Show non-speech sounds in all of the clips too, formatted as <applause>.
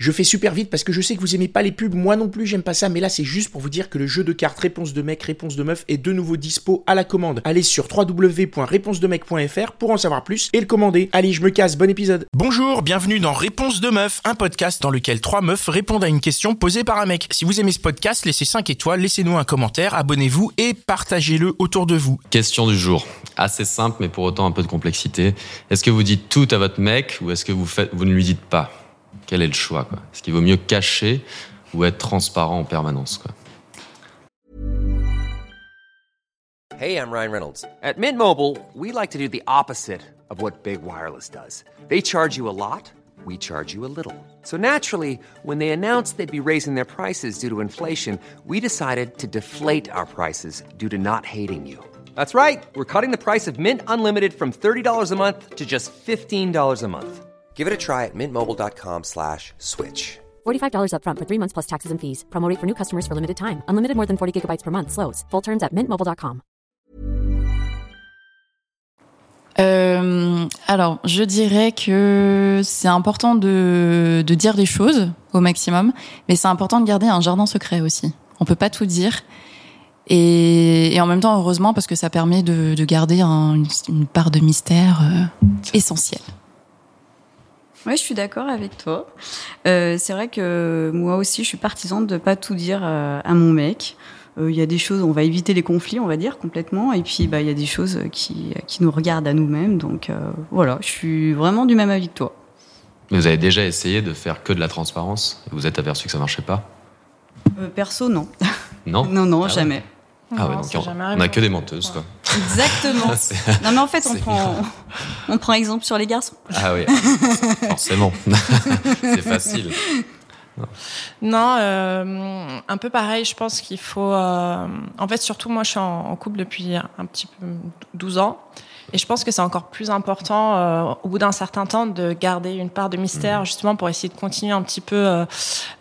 Je fais super vite parce que je sais que vous aimez pas les pubs, moi non plus j'aime pas ça, mais là c'est juste pour vous dire que le jeu de cartes Réponse de mec, Réponse de meuf est de nouveau dispo à la commande. Allez sur www.réponsedemec.fr pour en savoir plus et le commander. Allez, je me casse, bon épisode. Bonjour, bienvenue dans Réponse de meuf, un podcast dans lequel trois meufs répondent à une question posée par un mec. Si vous aimez ce podcast, laissez 5 étoiles, laissez-nous un commentaire, abonnez-vous et partagez-le autour de vous. Question du jour. Assez simple, mais pour autant un peu de complexité. Est-ce que vous dites tout à votre mec ou est-ce que vous, faites, vous ne lui dites pas? Quel est le choix Est-ce qu'il vaut mieux cacher ou être transparent en permanence quoi Hey, I'm Ryan Reynolds. At Mint Mobile, we like to do the opposite of what Big Wireless does. They charge you a lot, we charge you a little. So naturally, when they announced they'd be raising their prices due to inflation, we decided to deflate our prices due to not hating you. That's right. We're cutting the price of Mint Unlimited from $30 a month to just $15 a month. Give it a try at mintmobile.com slash switch. $45 upfront for three months plus taxes and fees. Promo rate for new customers for limited time. Unlimited more than 40 gigabytes per month. Slows. Full terms at mintmobile.com. Euh, alors, je dirais que c'est important de, de dire les choses au maximum, mais c'est important de garder un jardin secret aussi. On peut pas tout dire. Et, et en même temps, heureusement, parce que ça permet de, de garder un- une, une part de mystère euh, essentielle. Ouais, je suis d'accord avec toi. Euh, c'est vrai que moi aussi, je suis partisane de pas tout dire euh, à mon mec. Euh, Il y a des choses, on va éviter les conflits, on va dire complètement, et puis bah il y a des choses qui qui nous regardent à nous-mêmes. Donc euh, voilà, je suis vraiment du même avis que toi. Vous avez déjà essayé de faire que de la transparence et vous êtes aperçu que ça marchait pas? Euh, perso, non, Non? <laughs> Non, non, Ah ouais. jamais. Ah ouais, Non, donc on, jamais on arrivé. a que des menteuses quoi. Exactement. Non mais en fait, on prend on prend exemple sur les garçons. ah oui, forcément. <laughs> c'est facile. Non, euh, un peu pareil, je pense qu'il faut... euh, en fait, surtout moi, je suis en, en couple depuis un petit peu 12 ans. Et je pense que c'est encore plus important, euh, au bout d'un certain temps, de garder une part de mystère, justement, pour essayer de continuer un petit peu euh,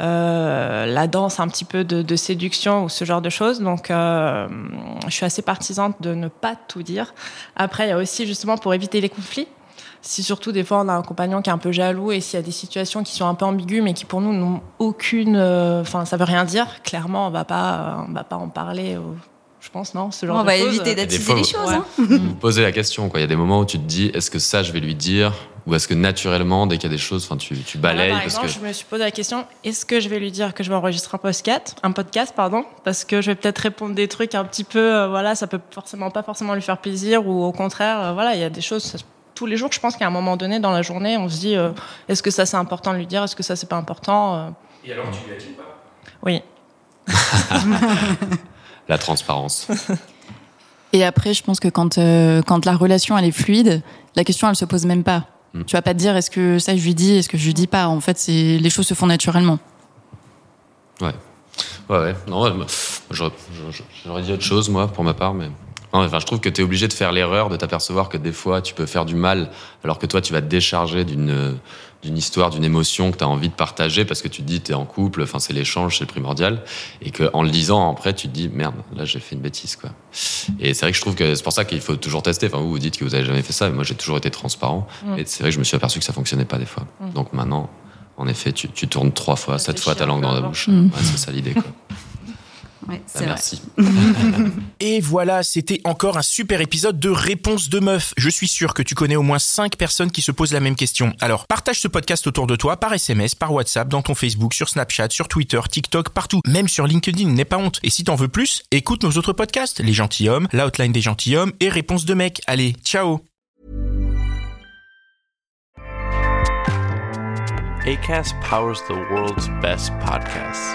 euh, la danse, un petit peu de, de séduction ou ce genre de choses. Donc, je suis assez partisane de ne pas tout dire. Après, il y a aussi, justement, pour éviter les conflits, si surtout des fois on a un compagnon qui est un peu jaloux et s'il y a des situations qui sont un peu ambiguës mais qui pour nous n'ont aucune, enfin ça veut rien dire. Clairement, on va pas, on va pas en parler. Je pense non, ce genre On de va éviter des d'attiser les choses. Ouais. hein. Vous posez la question quoi. Il y a des moments où tu te dis est-ce que ça je vais lui dire? Ou est-ce que naturellement dès qu'il y a des choses, enfin tu, tu balayes par parce exemple, que je me suis posé la question est-ce que je vais lui dire que je vais enregistrer un podcast, un podcast pardon, parce que je vais peut-être répondre des trucs un petit peu, euh, voilà, ça peut forcément pas forcément lui faire plaisir ou au contraire, euh, voilà, il y a des choses. ça- tous les jours, je pense qu'à un moment donné dans la journée, on se dit euh, est-ce que ça c'est important de lui dire, est-ce que ça c'est pas important euh, Et alors tu lui as dit pas Oui. <laughs> la transparence. <laughs> Et après, je pense que quand, euh, quand la relation elle est fluide, la question elle se pose même pas. Mm. Tu vas pas te dire est-ce que ça je lui dis, est-ce que je lui dis pas? En fait, c'est les choses se font naturellement. Ouais. Ouais, ouais. Non, j'aurais dit autre chose, moi, pour ma part, mais. Non, enfin, je trouve que tu es obligé de faire l'erreur de t'apercevoir que des fois, tu peux faire du mal, alors que toi, tu vas te décharger d'une d'une histoire, d'une émotion que tu as envie de partager parce que tu te dis, tu es en couple, enfin, c'est l'échange, c'est primordial. Et qu'en le disant, après, tu te dis, merde, là, j'ai fait une bêtise, quoi. Et c'est vrai que je trouve que c'est pour ça qu'il faut toujours tester. Enfin, vous, vous dites que vous avez jamais fait ça, mais moi, j'ai toujours été transparent. Mm. Et c'est vrai que je me suis aperçu que ça fonctionnait pas des fois. Donc maintenant, en effet, tu, tu tournes trois fois, sept fois ta langue dans la bouche. Mm. Ouais, c'est ça l'idée, quoi. <laughs> Ouais, Bah, c'est vrai. merci. <laughs> Et voilà, c'était encore un super épisode de Réponse de Meuf. Je suis sûr que tu connais au moins 5 personnes qui se posent la même question. Alors, partage ce podcast autour de toi par SMS, par WhatsApp, dans ton Facebook, sur Snapchat, sur Twitter, TikTok, partout. Même sur LinkedIn, n'aie pas honte. Et si t'en veux plus, écoute nos autres podcasts, Les Gentilhommes, L'Outline des Gentilhommes et Réponse de Mec. Allez, ciao ACAST powers the world's best podcasts.